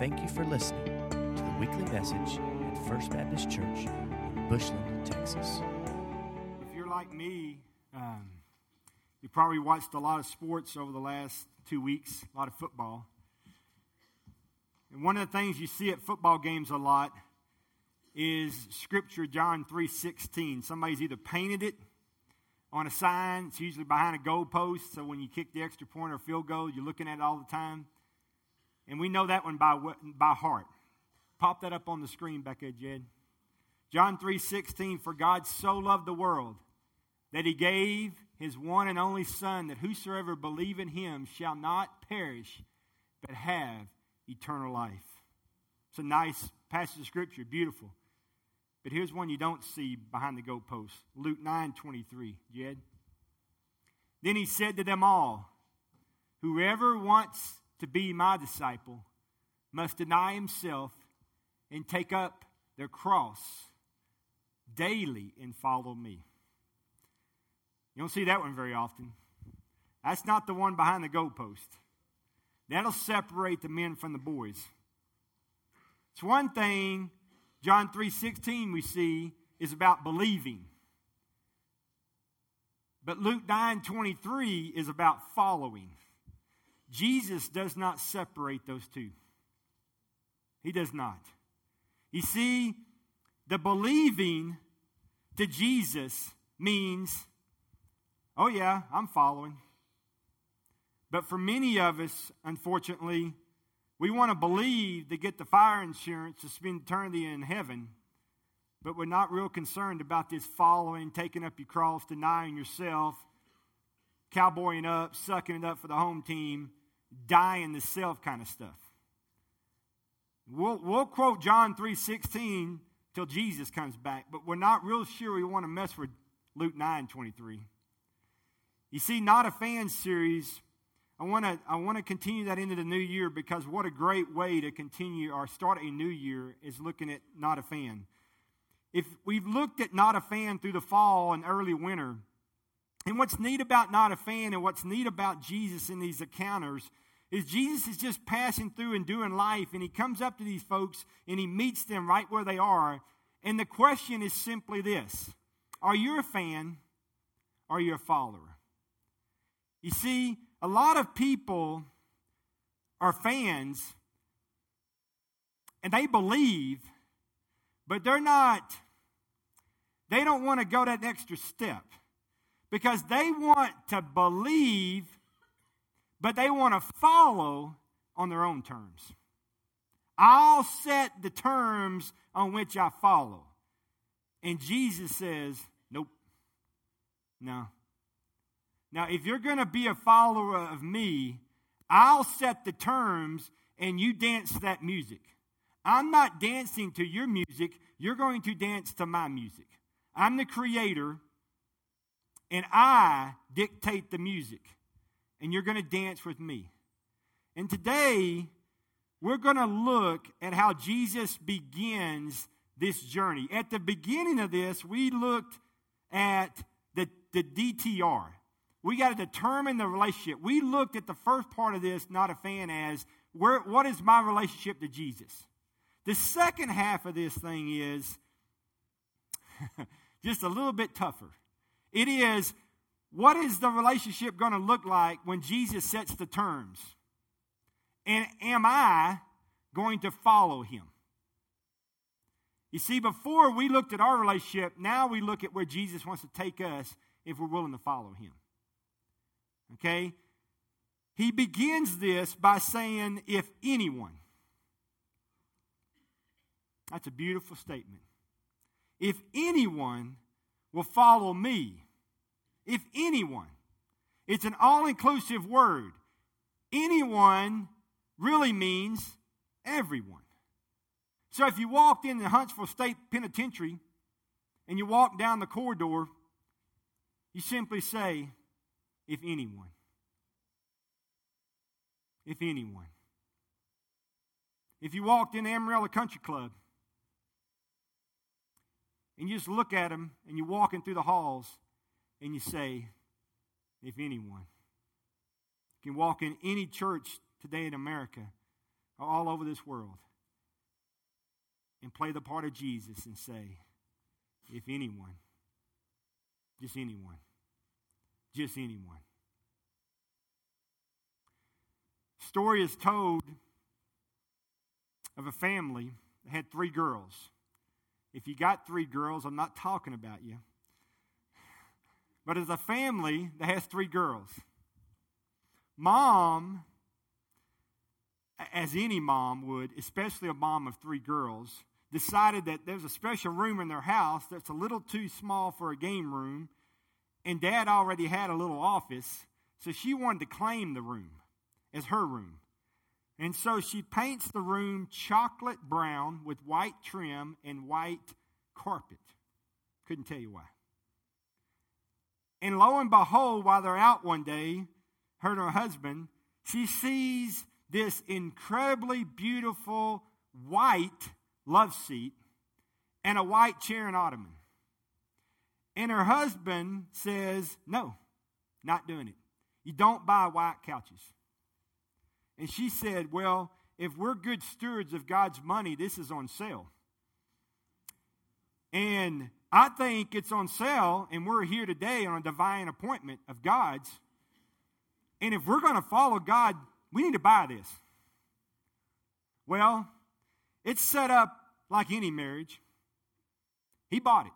Thank you for listening to the weekly message at First Baptist Church in Bushland, Texas. If you're like me, um, you probably watched a lot of sports over the last two weeks, a lot of football. And one of the things you see at football games a lot is Scripture, John 3.16. Somebody's either painted it on a sign. It's usually behind a goalpost, so when you kick the extra point or field goal, you're looking at it all the time. And we know that one by, by heart. Pop that up on the screen Becca Jed. John 3:16 For God so loved the world that he gave his one and only son that whosoever believe in him shall not perish but have eternal life. It's a nice passage of scripture, beautiful. But here's one you don't see behind the goalpost. Luke 9:23, Jed. Then he said to them all, whoever wants to be my disciple must deny himself and take up their cross daily and follow me. You don't see that one very often. That's not the one behind the goalpost. That'll separate the men from the boys. It's one thing, John 3:16 we see is about believing. But Luke 9:23 is about following. Jesus does not separate those two. He does not. You see, the believing to Jesus means, oh, yeah, I'm following. But for many of us, unfortunately, we want to believe to get the fire insurance to spend eternity in heaven, but we're not real concerned about this following, taking up your cross, denying yourself, cowboying up, sucking it up for the home team, dying the self kind of stuff. We'll, we'll quote John 3.16 till Jesus comes back, but we're not real sure we want to mess with Luke 9.23. You see, Not a Fan series, I want to I want to continue that into the new year because what a great way to continue or start a new year is looking at Not a Fan. If we've looked at Not a Fan through the fall and early winter, and what's neat about Not a Fan and what's neat about Jesus in these encounters is Jesus is just passing through and doing life, and he comes up to these folks and he meets them right where they are. And the question is simply this Are you a fan? Or are you a follower? You see, a lot of people are fans and they believe, but they're not, they don't want to go that extra step because they want to believe but they want to follow on their own terms. I'll set the terms on which I follow. And Jesus says, Nope. No. Now, if you're going to be a follower of me, I'll set the terms and you dance that music. I'm not dancing to your music, you're going to dance to my music. I'm the creator, and I dictate the music and you're going to dance with me. And today, we're going to look at how Jesus begins this journey. At the beginning of this, we looked at the, the DTR. We got to determine the relationship. We looked at the first part of this, not a fan, as where, what is my relationship to Jesus? The second half of this thing is just a little bit tougher. It is what is the relationship going to look like when Jesus sets the terms? And am I going to follow him? You see, before we looked at our relationship, now we look at where Jesus wants to take us if we're willing to follow him. Okay? He begins this by saying, if anyone. That's a beautiful statement. If anyone will follow me, if anyone. It's an all inclusive word. Anyone really means everyone. So if you walked in the Huntsville State Penitentiary and you walk down the corridor, you simply say, if anyone. If anyone. If you walked in Amarillo Country Club and you just look at them and you're walking through the halls and you say, if anyone can walk in any church today in America or all over this world and play the part of Jesus and say, if anyone, just anyone, just anyone. Story is told of a family that had three girls. If you got three girls, I'm not talking about you. But as a family that has three girls, mom, as any mom would, especially a mom of three girls, decided that there's a special room in their house that's a little too small for a game room, and dad already had a little office, so she wanted to claim the room as her room. And so she paints the room chocolate brown with white trim and white carpet. Couldn't tell you why. And lo and behold, while they're out one day, her and her husband, she sees this incredibly beautiful white love seat and a white chair and ottoman. And her husband says, No, not doing it. You don't buy white couches. And she said, Well, if we're good stewards of God's money, this is on sale. And I think it's on sale, and we're here today on a divine appointment of God's. And if we're going to follow God, we need to buy this. Well, it's set up like any marriage. He bought it.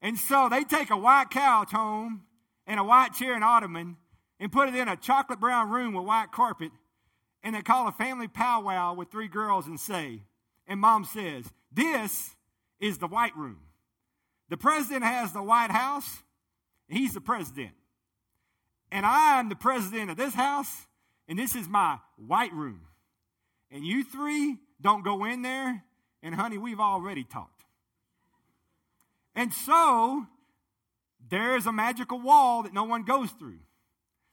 And so they take a white couch home and a white chair and ottoman and put it in a chocolate brown room with white carpet. And they call a family powwow with three girls and say, and mom says, This is the white room. The president has the White House, he's the president. And I'm the president of this house, and this is my white room. And you three don't go in there, and honey, we've already talked. And so, there's a magical wall that no one goes through.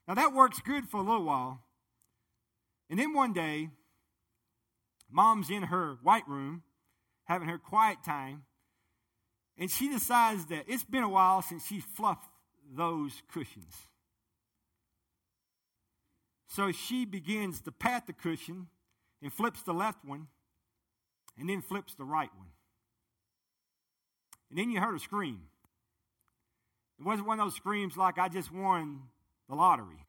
Now, that works good for a little while. And then one day, mom's in her white room having her quiet time, and she decides that it's been a while since she fluffed those cushions. So she begins to pat the cushion and flips the left one and then flips the right one. And then you heard a scream. It wasn't one of those screams like I just won the lottery.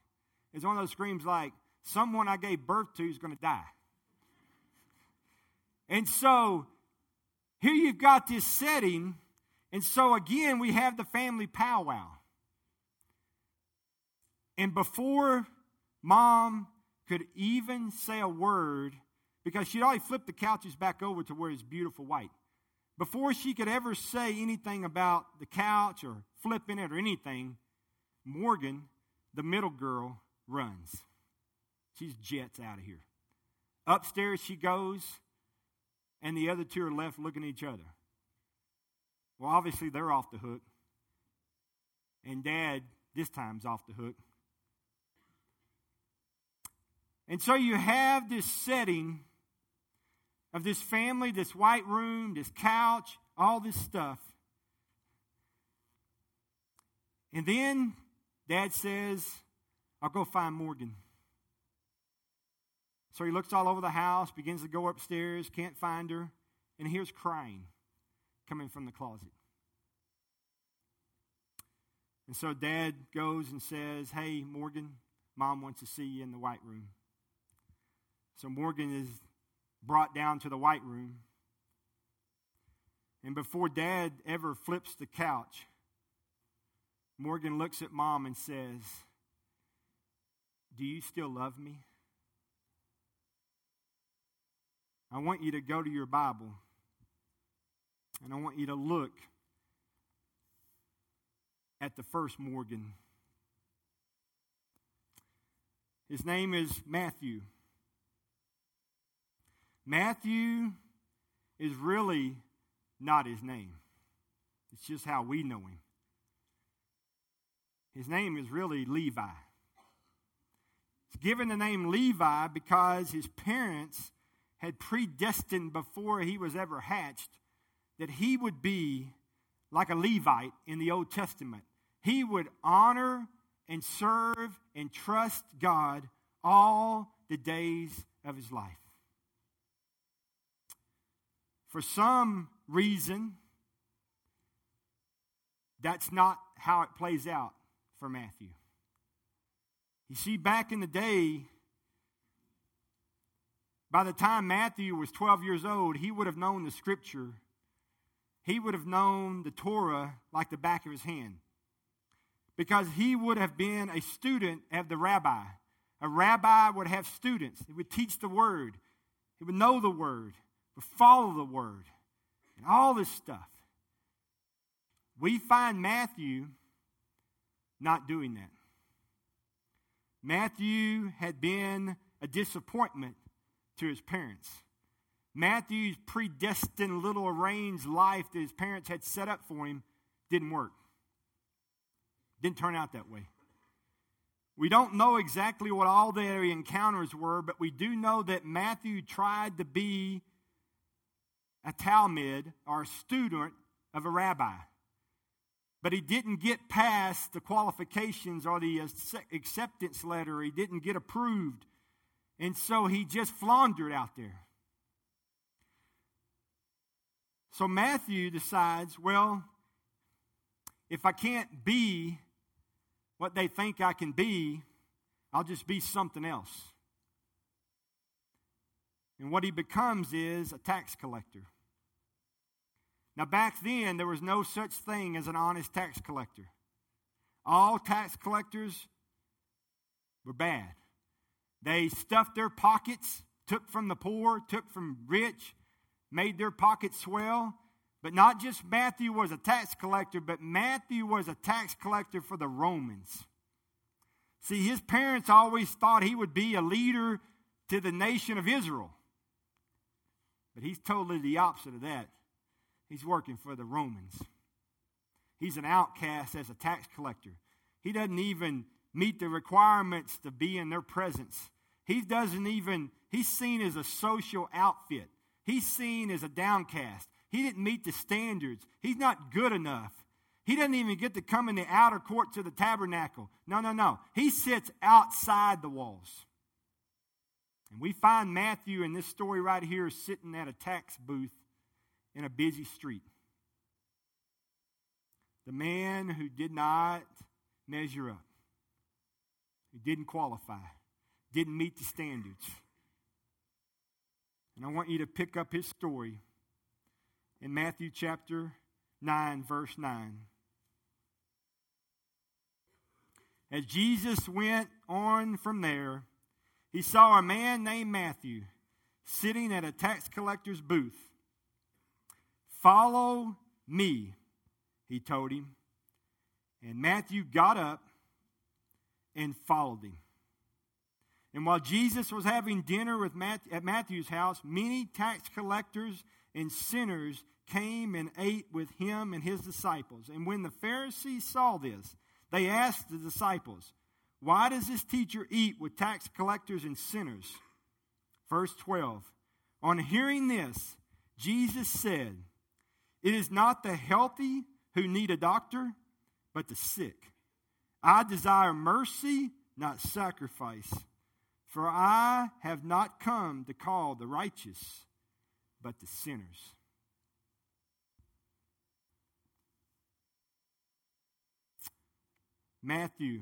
It's one of those screams like someone I gave birth to is going to die. And so here you've got this setting. And so again, we have the family powwow. And before mom could even say a word, because she'd already flipped the couches back over to where it's beautiful white. Before she could ever say anything about the couch or flipping it or anything, Morgan, the middle girl, runs. She's jets out of here. Upstairs she goes, and the other two are left looking at each other. Well, obviously they're off the hook. And dad, this time's off the hook. And so you have this setting of this family, this white room, this couch, all this stuff. And then dad says, I'll go find Morgan. So he looks all over the house, begins to go upstairs, can't find her, and hears crying coming from the closet. And so dad goes and says, Hey, Morgan, mom wants to see you in the white room. So Morgan is brought down to the white room. And before dad ever flips the couch, Morgan looks at mom and says, Do you still love me? I want you to go to your Bible and I want you to look at the first Morgan. His name is Matthew. Matthew is really not his name, it's just how we know him. His name is really Levi. He's given the name Levi because his parents had predestined before he was ever hatched that he would be like a Levite in the Old Testament. He would honor and serve and trust God all the days of his life. For some reason, that's not how it plays out for Matthew. You see, back in the day, by the time Matthew was 12 years old, he would have known the scripture. He would have known the Torah like the back of his hand. Because he would have been a student of the rabbi. A rabbi would have students. He would teach the word. He would know the word, would follow the word, and all this stuff. We find Matthew not doing that. Matthew had been a disappointment to his parents. Matthew's predestined little arranged life that his parents had set up for him didn't work. Didn't turn out that way. We don't know exactly what all their encounters were, but we do know that Matthew tried to be a talmid or a student of a rabbi. But he didn't get past the qualifications or the acceptance letter. He didn't get approved. And so he just floundered out there. So Matthew decides, well, if I can't be what they think I can be, I'll just be something else. And what he becomes is a tax collector. Now, back then, there was no such thing as an honest tax collector. All tax collectors were bad. They stuffed their pockets, took from the poor, took from rich, made their pockets swell. But not just Matthew was a tax collector, but Matthew was a tax collector for the Romans. See, his parents always thought he would be a leader to the nation of Israel. But he's totally the opposite of that. He's working for the Romans. He's an outcast as a tax collector. He doesn't even meet the requirements to be in their presence. He doesn't even, he's seen as a social outfit. He's seen as a downcast. He didn't meet the standards. He's not good enough. He doesn't even get to come in the outer court to the tabernacle. No, no, no. He sits outside the walls. And we find Matthew in this story right here sitting at a tax booth in a busy street. The man who did not measure up, who didn't qualify, didn't meet the standards. And I want you to pick up his story in Matthew chapter 9, verse 9. As Jesus went on from there, he saw a man named Matthew sitting at a tax collector's booth. Follow me, he told him. And Matthew got up and followed him. And while Jesus was having dinner with Matthew, at Matthew's house, many tax collectors and sinners came and ate with him and his disciples. And when the Pharisees saw this, they asked the disciples, Why does this teacher eat with tax collectors and sinners? Verse 12 On hearing this, Jesus said, it is not the healthy who need a doctor, but the sick. I desire mercy, not sacrifice. For I have not come to call the righteous, but the sinners. Matthew,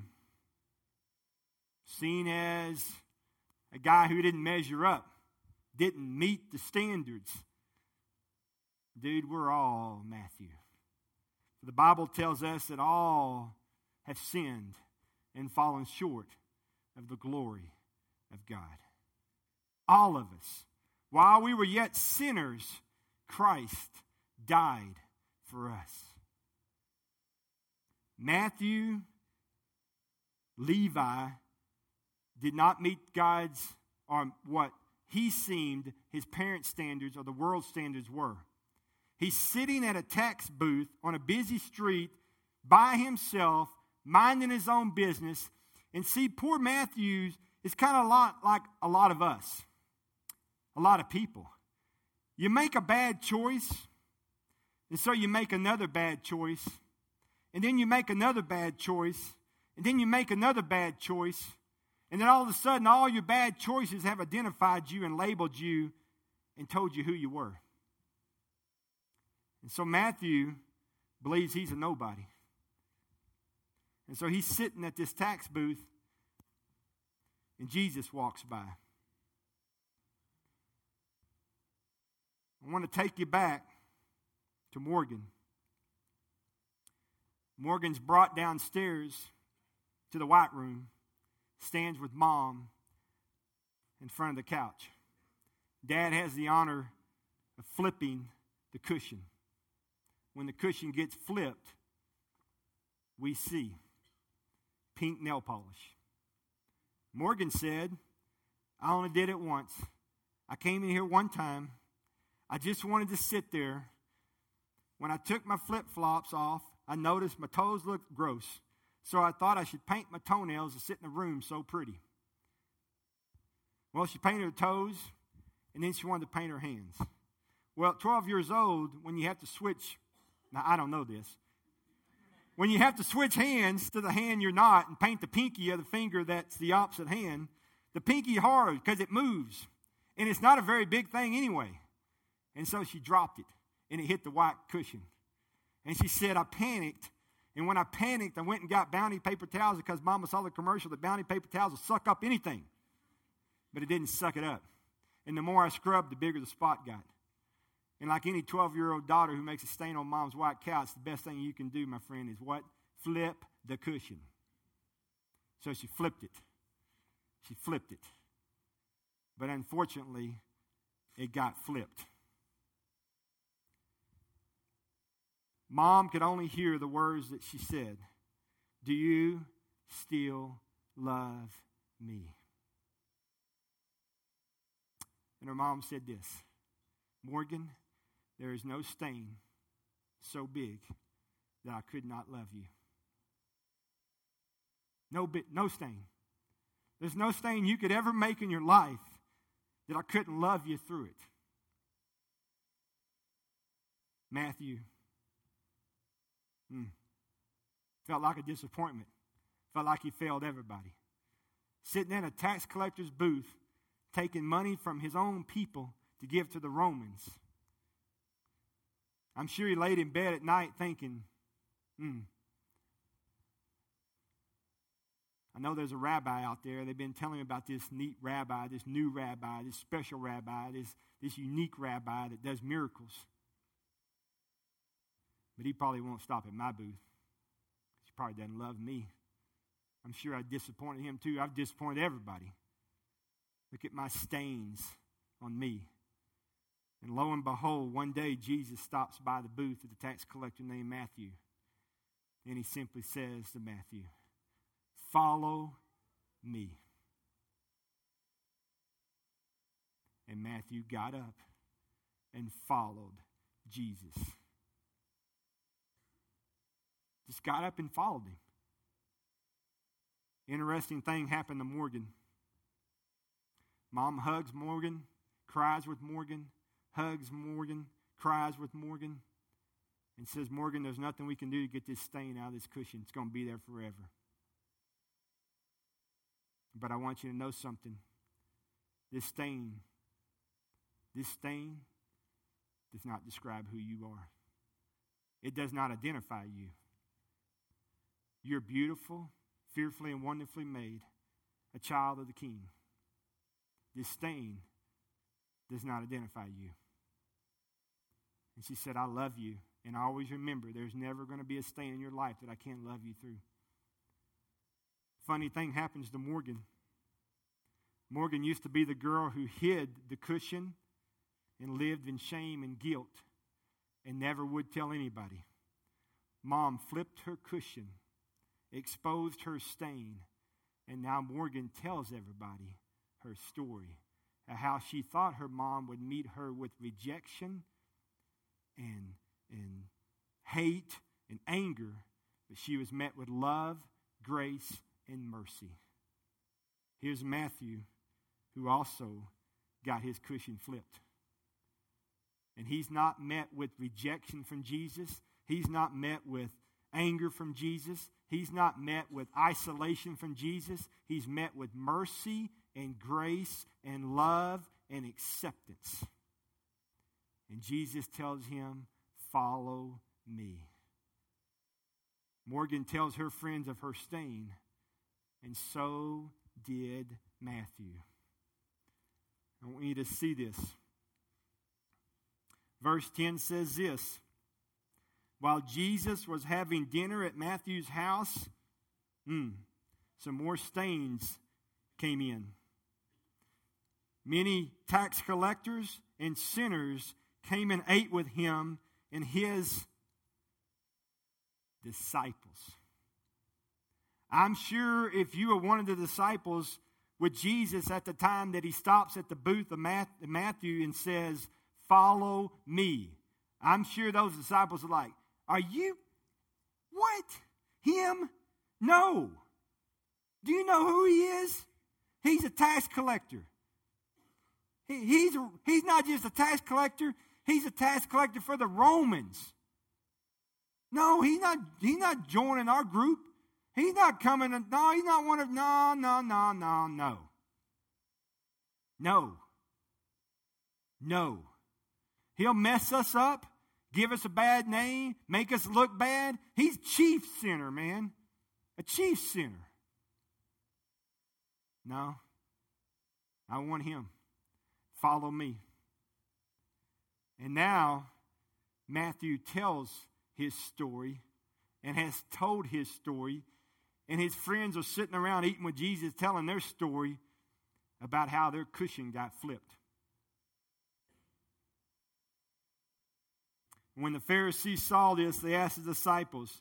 seen as a guy who didn't measure up, didn't meet the standards Dude, we're all Matthew. The Bible tells us that all have sinned and fallen short of the glory of God. All of us. While we were yet sinners, Christ died for us. Matthew, Levi did not meet God's, or what he seemed his parents' standards or the world's standards were. He's sitting at a tax booth on a busy street by himself, minding his own business. And see, poor Matthews is kind of a lot like a lot of us, a lot of people. You make a bad choice, and so you make another bad choice, and then you make another bad choice, and then you make another bad choice, And then all of a sudden, all your bad choices have identified you and labeled you and told you who you were. And so Matthew believes he's a nobody. And so he's sitting at this tax booth, and Jesus walks by. I want to take you back to Morgan. Morgan's brought downstairs to the white room, stands with mom in front of the couch. Dad has the honor of flipping the cushion. When the cushion gets flipped, we see pink nail polish. Morgan said, I only did it once. I came in here one time. I just wanted to sit there. When I took my flip flops off, I noticed my toes looked gross. So I thought I should paint my toenails to sit in the room so pretty. Well, she painted her toes, and then she wanted to paint her hands. Well, at 12 years old, when you have to switch, now I don't know this, when you have to switch hands to the hand you're not and paint the pinky of the finger that's the opposite hand, the pinky hard because it moves. And it's not a very big thing anyway. And so she dropped it and it hit the white cushion. And she said, I panicked. And when I panicked, I went and got bounty paper towels because mama saw the commercial that bounty paper towels will suck up anything. But it didn't suck it up. And the more I scrubbed, the bigger the spot got. And like any 12 year old daughter who makes a stain on mom's white couch, the best thing you can do, my friend, is what? Flip the cushion. So she flipped it. She flipped it. But unfortunately, it got flipped. Mom could only hear the words that she said Do you still love me? And her mom said this Morgan, there is no stain so big that I could not love you. No bit, no stain. There's no stain you could ever make in your life that I couldn't love you through it. Matthew hmm, felt like a disappointment. Felt like he failed everybody. Sitting in a tax collector's booth, taking money from his own people to give to the Romans. I'm sure he laid in bed at night thinking, hmm. I know there's a rabbi out there. They've been telling me about this neat rabbi, this new rabbi, this special rabbi, this, this unique rabbi that does miracles. But he probably won't stop at my booth. He probably doesn't love me. I'm sure I disappointed him too. I've disappointed everybody. Look at my stains on me. And lo and behold, one day Jesus stops by the booth of the tax collector named Matthew. And he simply says to Matthew, Follow me. And Matthew got up and followed Jesus. Just got up and followed him. Interesting thing happened to Morgan. Mom hugs Morgan, cries with Morgan, hugs Morgan, cries with Morgan, and says, Morgan, there's nothing we can do to get this stain out of this cushion. It's going to be there forever. But I want you to know something. This stain, this stain does not describe who you are. It does not identify you. You're beautiful, fearfully and wonderfully made, a child of the King. This stain does not identify you. And she said, I love you. And I always remember, there's never going to be a stain in your life that I can't love you through. Funny thing happens to Morgan. Morgan used to be the girl who hid the cushion and lived in shame and guilt and never would tell anybody. Mom flipped her cushion, exposed her stain, and now Morgan tells everybody her story how she thought her mom would meet her with rejection and, and hate and anger, but she was met with love, grace, and mercy. Here's Matthew, who also got his cushion flipped. And he's not met with rejection from Jesus. He's not met with anger from Jesus. he's not met with isolation from Jesus. He's met with mercy and grace and love and acceptance. And Jesus tells him, Follow me. Morgan tells her friends of her stain, and so did Matthew. I want you to see this. Verse 10 says this While Jesus was having dinner at Matthew's house, hmm, some more stains came in. Many tax collectors and sinners came and ate with him and his disciples. I'm sure if you were one of the disciples with Jesus at the time that he stops at the booth of Matthew and says, Follow me, I'm sure those disciples are like, Are you what? Him? No. Do you know who he is? He's a tax collector. He, he's, a, he's not just a tax collector, he's a tax collector for the Romans. No, he's not, he's not joining our group. He's not coming. No, he's not one of, no, no, no, no, no. No. No. He'll mess us up, give us a bad name, make us look bad. He's chief sinner, man. A chief sinner. No. I want him. Follow me. And now, Matthew tells his story and has told his story. And his friends are sitting around eating with Jesus, telling their story about how their cushion got flipped. When the Pharisees saw this, they asked the disciples,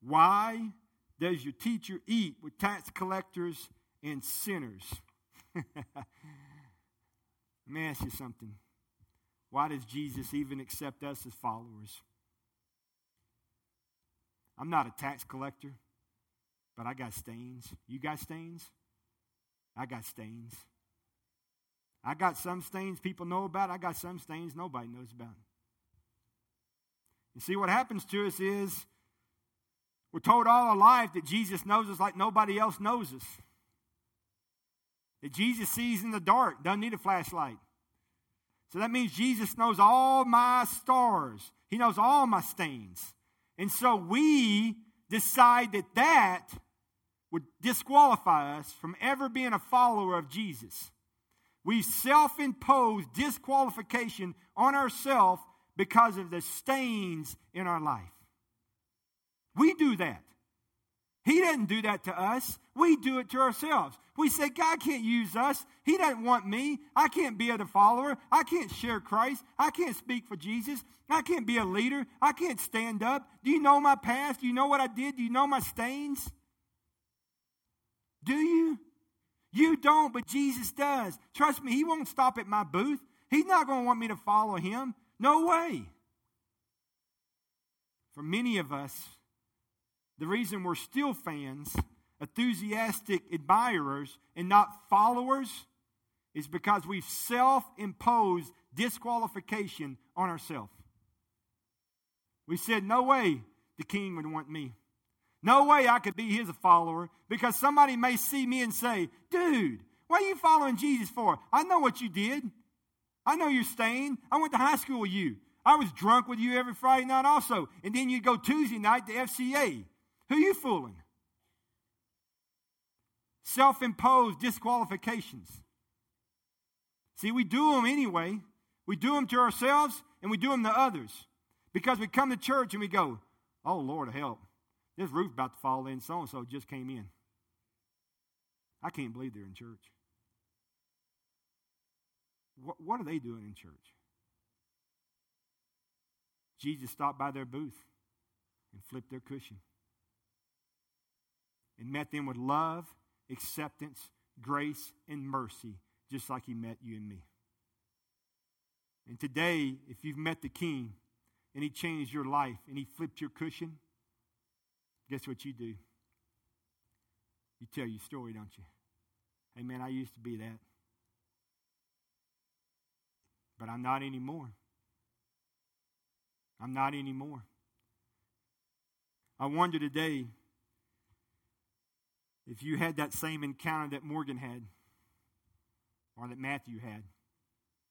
Why does your teacher eat with tax collectors and sinners? Let me ask you something. Why does Jesus even accept us as followers? I'm not a tax collector, but I got stains. You got stains? I got stains. I got some stains people know about. I got some stains nobody knows about. You see, what happens to us is we're told all our life that Jesus knows us like nobody else knows us. That Jesus sees in the dark, doesn't need a flashlight. So that means Jesus knows all my stars. He knows all my stains. And so we decide that that would disqualify us from ever being a follower of Jesus. We self impose disqualification on ourselves because of the stains in our life. We do that. He doesn't do that to us. We do it to ourselves. We say, God can't use us. He doesn't want me. I can't be a follower. I can't share Christ. I can't speak for Jesus. I can't be a leader. I can't stand up. Do you know my past? Do you know what I did? Do you know my stains? Do you? You don't, but Jesus does. Trust me, He won't stop at my booth. He's not going to want me to follow Him. No way. For many of us, the reason we're still fans, enthusiastic admirers, and not followers is because we've self imposed disqualification on ourselves. We said, No way the king would want me. No way I could be his follower because somebody may see me and say, Dude, what are you following Jesus for? I know what you did. I know you're staying. I went to high school with you. I was drunk with you every Friday night also. And then you'd go Tuesday night to FCA. Who are you fooling? Self imposed disqualifications. See, we do them anyway. We do them to ourselves and we do them to others. Because we come to church and we go, oh, Lord, help. This roof about to fall in. So and so just came in. I can't believe they're in church. What, what are they doing in church? Jesus stopped by their booth and flipped their cushion and met them with love, acceptance, grace, and mercy, just like he met you and me. And today, if you've met the King and he changed your life and he flipped your cushion, guess what you do? You tell your story, don't you? Hey, man, I used to be that. But I'm not anymore. I'm not anymore. I wonder today if you had that same encounter that Morgan had or that Matthew had.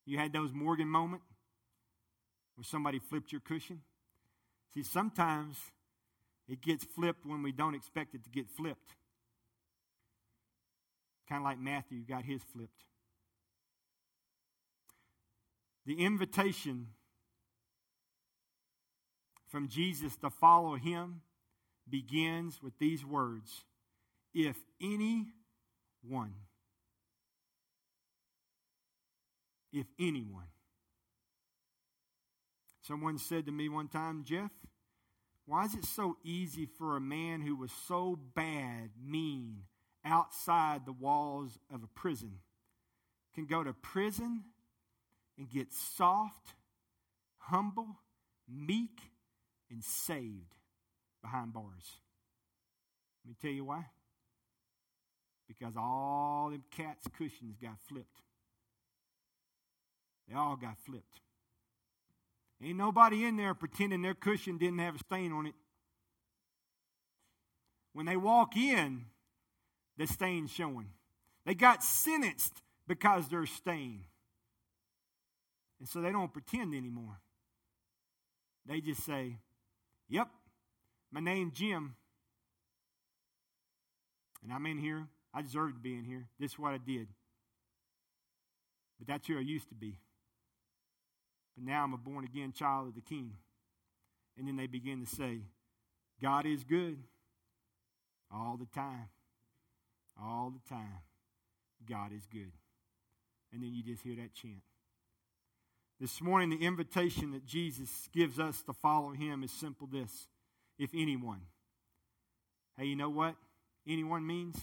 You had those Morgan moment where somebody flipped your cushion. See, sometimes it gets flipped when we don't expect it to get flipped. Kind of like Matthew got his flipped. The invitation from Jesus to follow him begins with these words If anyone, if anyone. Someone said to me one time, Jeff, why is it so easy for a man who was so bad, mean, outside the walls of a prison can go to prison and get soft, humble, meek, and saved behind bars? Let me tell you why. Because all them cats' cushions got flipped. They all got flipped. Ain't nobody in there pretending their cushion didn't have a stain on it. When they walk in, the stain's showing. They got sentenced because they're stained. And so they don't pretend anymore. They just say, Yep, my name's Jim. And I'm in here. I deserve to be in here. This is what I did. But that's who I used to be. But now I'm a born again child of the King. And then they begin to say, God is good all the time. All the time. God is good. And then you just hear that chant. This morning, the invitation that Jesus gives us to follow him is simple this if anyone. Hey, you know what? Anyone means?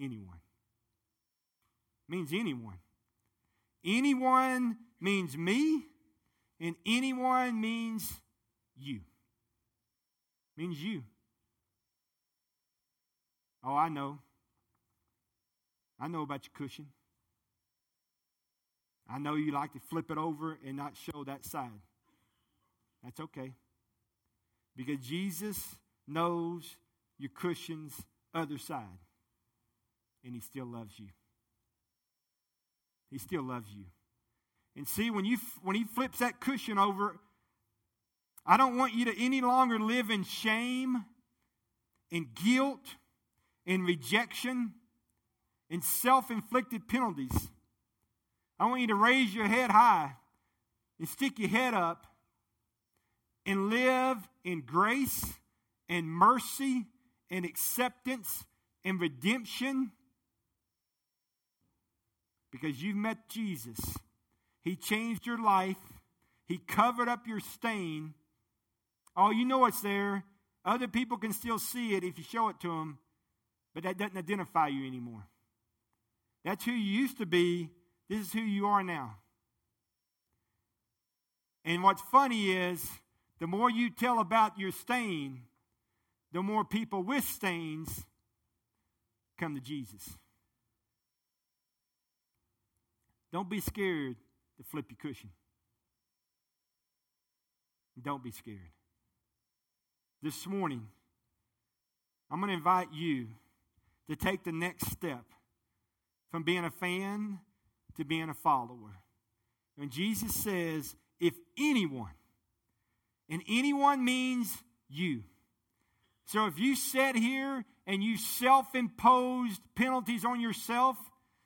Anyone. Means anyone. Anyone means me and anyone means you. Means you. Oh, I know. I know about your cushion. I know you like to flip it over and not show that side. That's okay. Because Jesus knows your cushion's other side. And he still loves you. He still loves you. And see, when, you, when he flips that cushion over, I don't want you to any longer live in shame and guilt and rejection and self inflicted penalties. I want you to raise your head high and stick your head up and live in grace and mercy and acceptance and redemption because you've met Jesus he changed your life. He covered up your stain. Oh, you know it's there. Other people can still see it if you show it to them, but that doesn't identify you anymore. That's who you used to be. This is who you are now. And what's funny is the more you tell about your stain, the more people with stains come to Jesus. Don't be scared to flip your cushion. Don't be scared. This morning, I'm going to invite you to take the next step from being a fan to being a follower. And Jesus says, if anyone, and anyone means you. So if you sat here and you self imposed penalties on yourself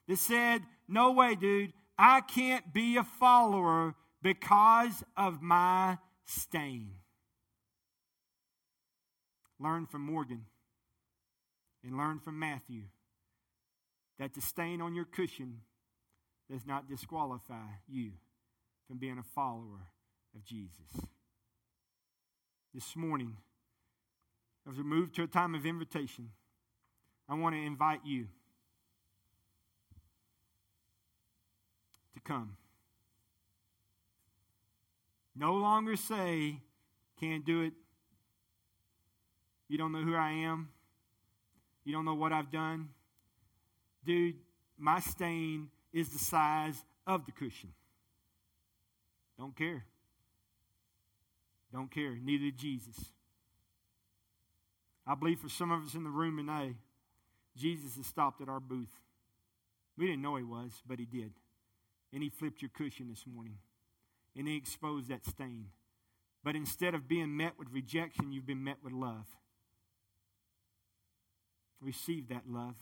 that said, no way, dude, I can't be a follower because of my stain. Learn from Morgan and learn from Matthew that the stain on your cushion does not disqualify you from being a follower of Jesus. This morning, as we move to a time of invitation, I want to invite you to come. No longer say, can't do it. You don't know who I am. You don't know what I've done. Dude, my stain is the size of the cushion. Don't care. Don't care. Neither did Jesus. I believe for some of us in the room tonight, Jesus has stopped at our booth. We didn't know he was, but he did. And he flipped your cushion this morning. And he exposed that stain. But instead of being met with rejection, you've been met with love. Receive that love.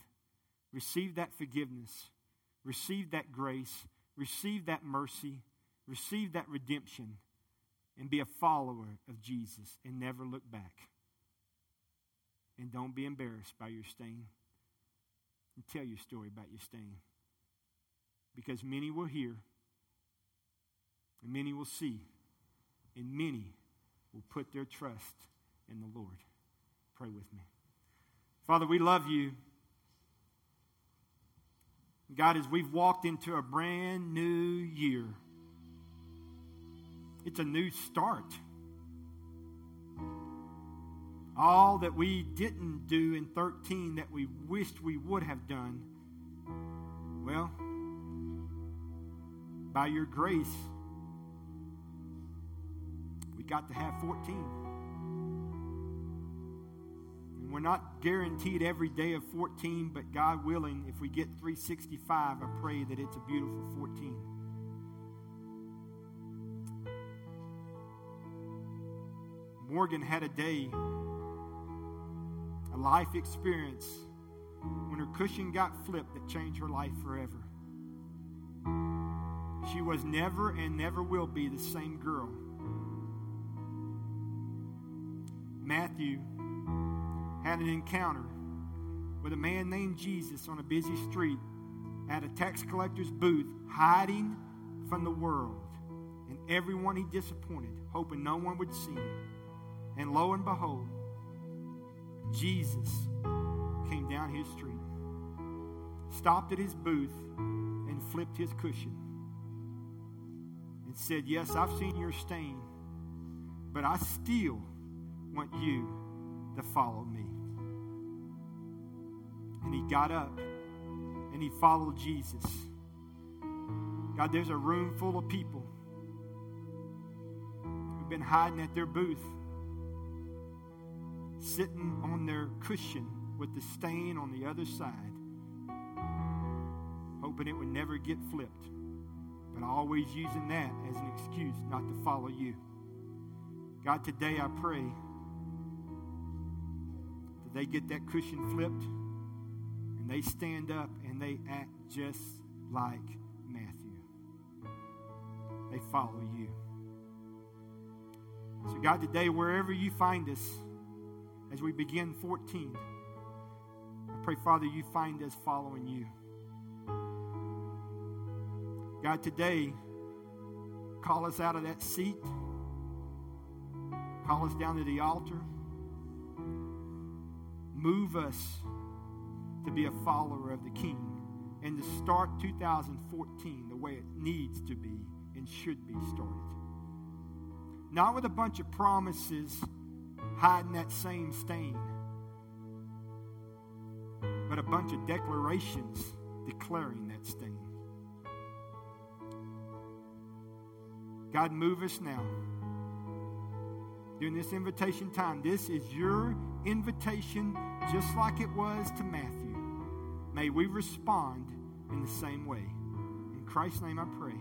Receive that forgiveness. Receive that grace. Receive that mercy. Receive that redemption. And be a follower of Jesus and never look back. And don't be embarrassed by your stain. And tell your story about your stain. Because many will hear, and many will see, and many will put their trust in the Lord. Pray with me. Father, we love you. God, as we've walked into a brand new year, it's a new start. All that we didn't do in 13 that we wished we would have done, well, by your grace, we got to have 14. And We're not guaranteed every day of 14, but God willing, if we get 365, I pray that it's a beautiful 14. Morgan had a day, a life experience, when her cushion got flipped that changed her life forever. She was never and never will be the same girl. Matthew had an encounter with a man named Jesus on a busy street at a tax collector's booth, hiding from the world and everyone he disappointed, hoping no one would see him. And lo and behold, Jesus came down his street, stopped at his booth, and flipped his cushion and said, Yes, I've seen your stain, but I still want you to follow me. And he got up and he followed Jesus. God, there's a room full of people who've been hiding at their booth, sitting on their cushion with the stain on the other side, hoping it would never get flipped, but always using that as an excuse not to follow you. God, today I pray that they get that cushion flipped and they stand up and they act just like Matthew. They follow you. So, God, today, wherever you find us, as we begin 14, I pray, Father, you find us following you. God, today, call us out of that seat, call us down to the altar. Move us to be a follower of the King and to start 2014 the way it needs to be and should be started. Not with a bunch of promises hiding that same stain, but a bunch of declarations declaring that stain. God, move us now during this invitation time. This is your invitation, just like it was to Matthew. May we respond in the same way. In Christ's name I pray.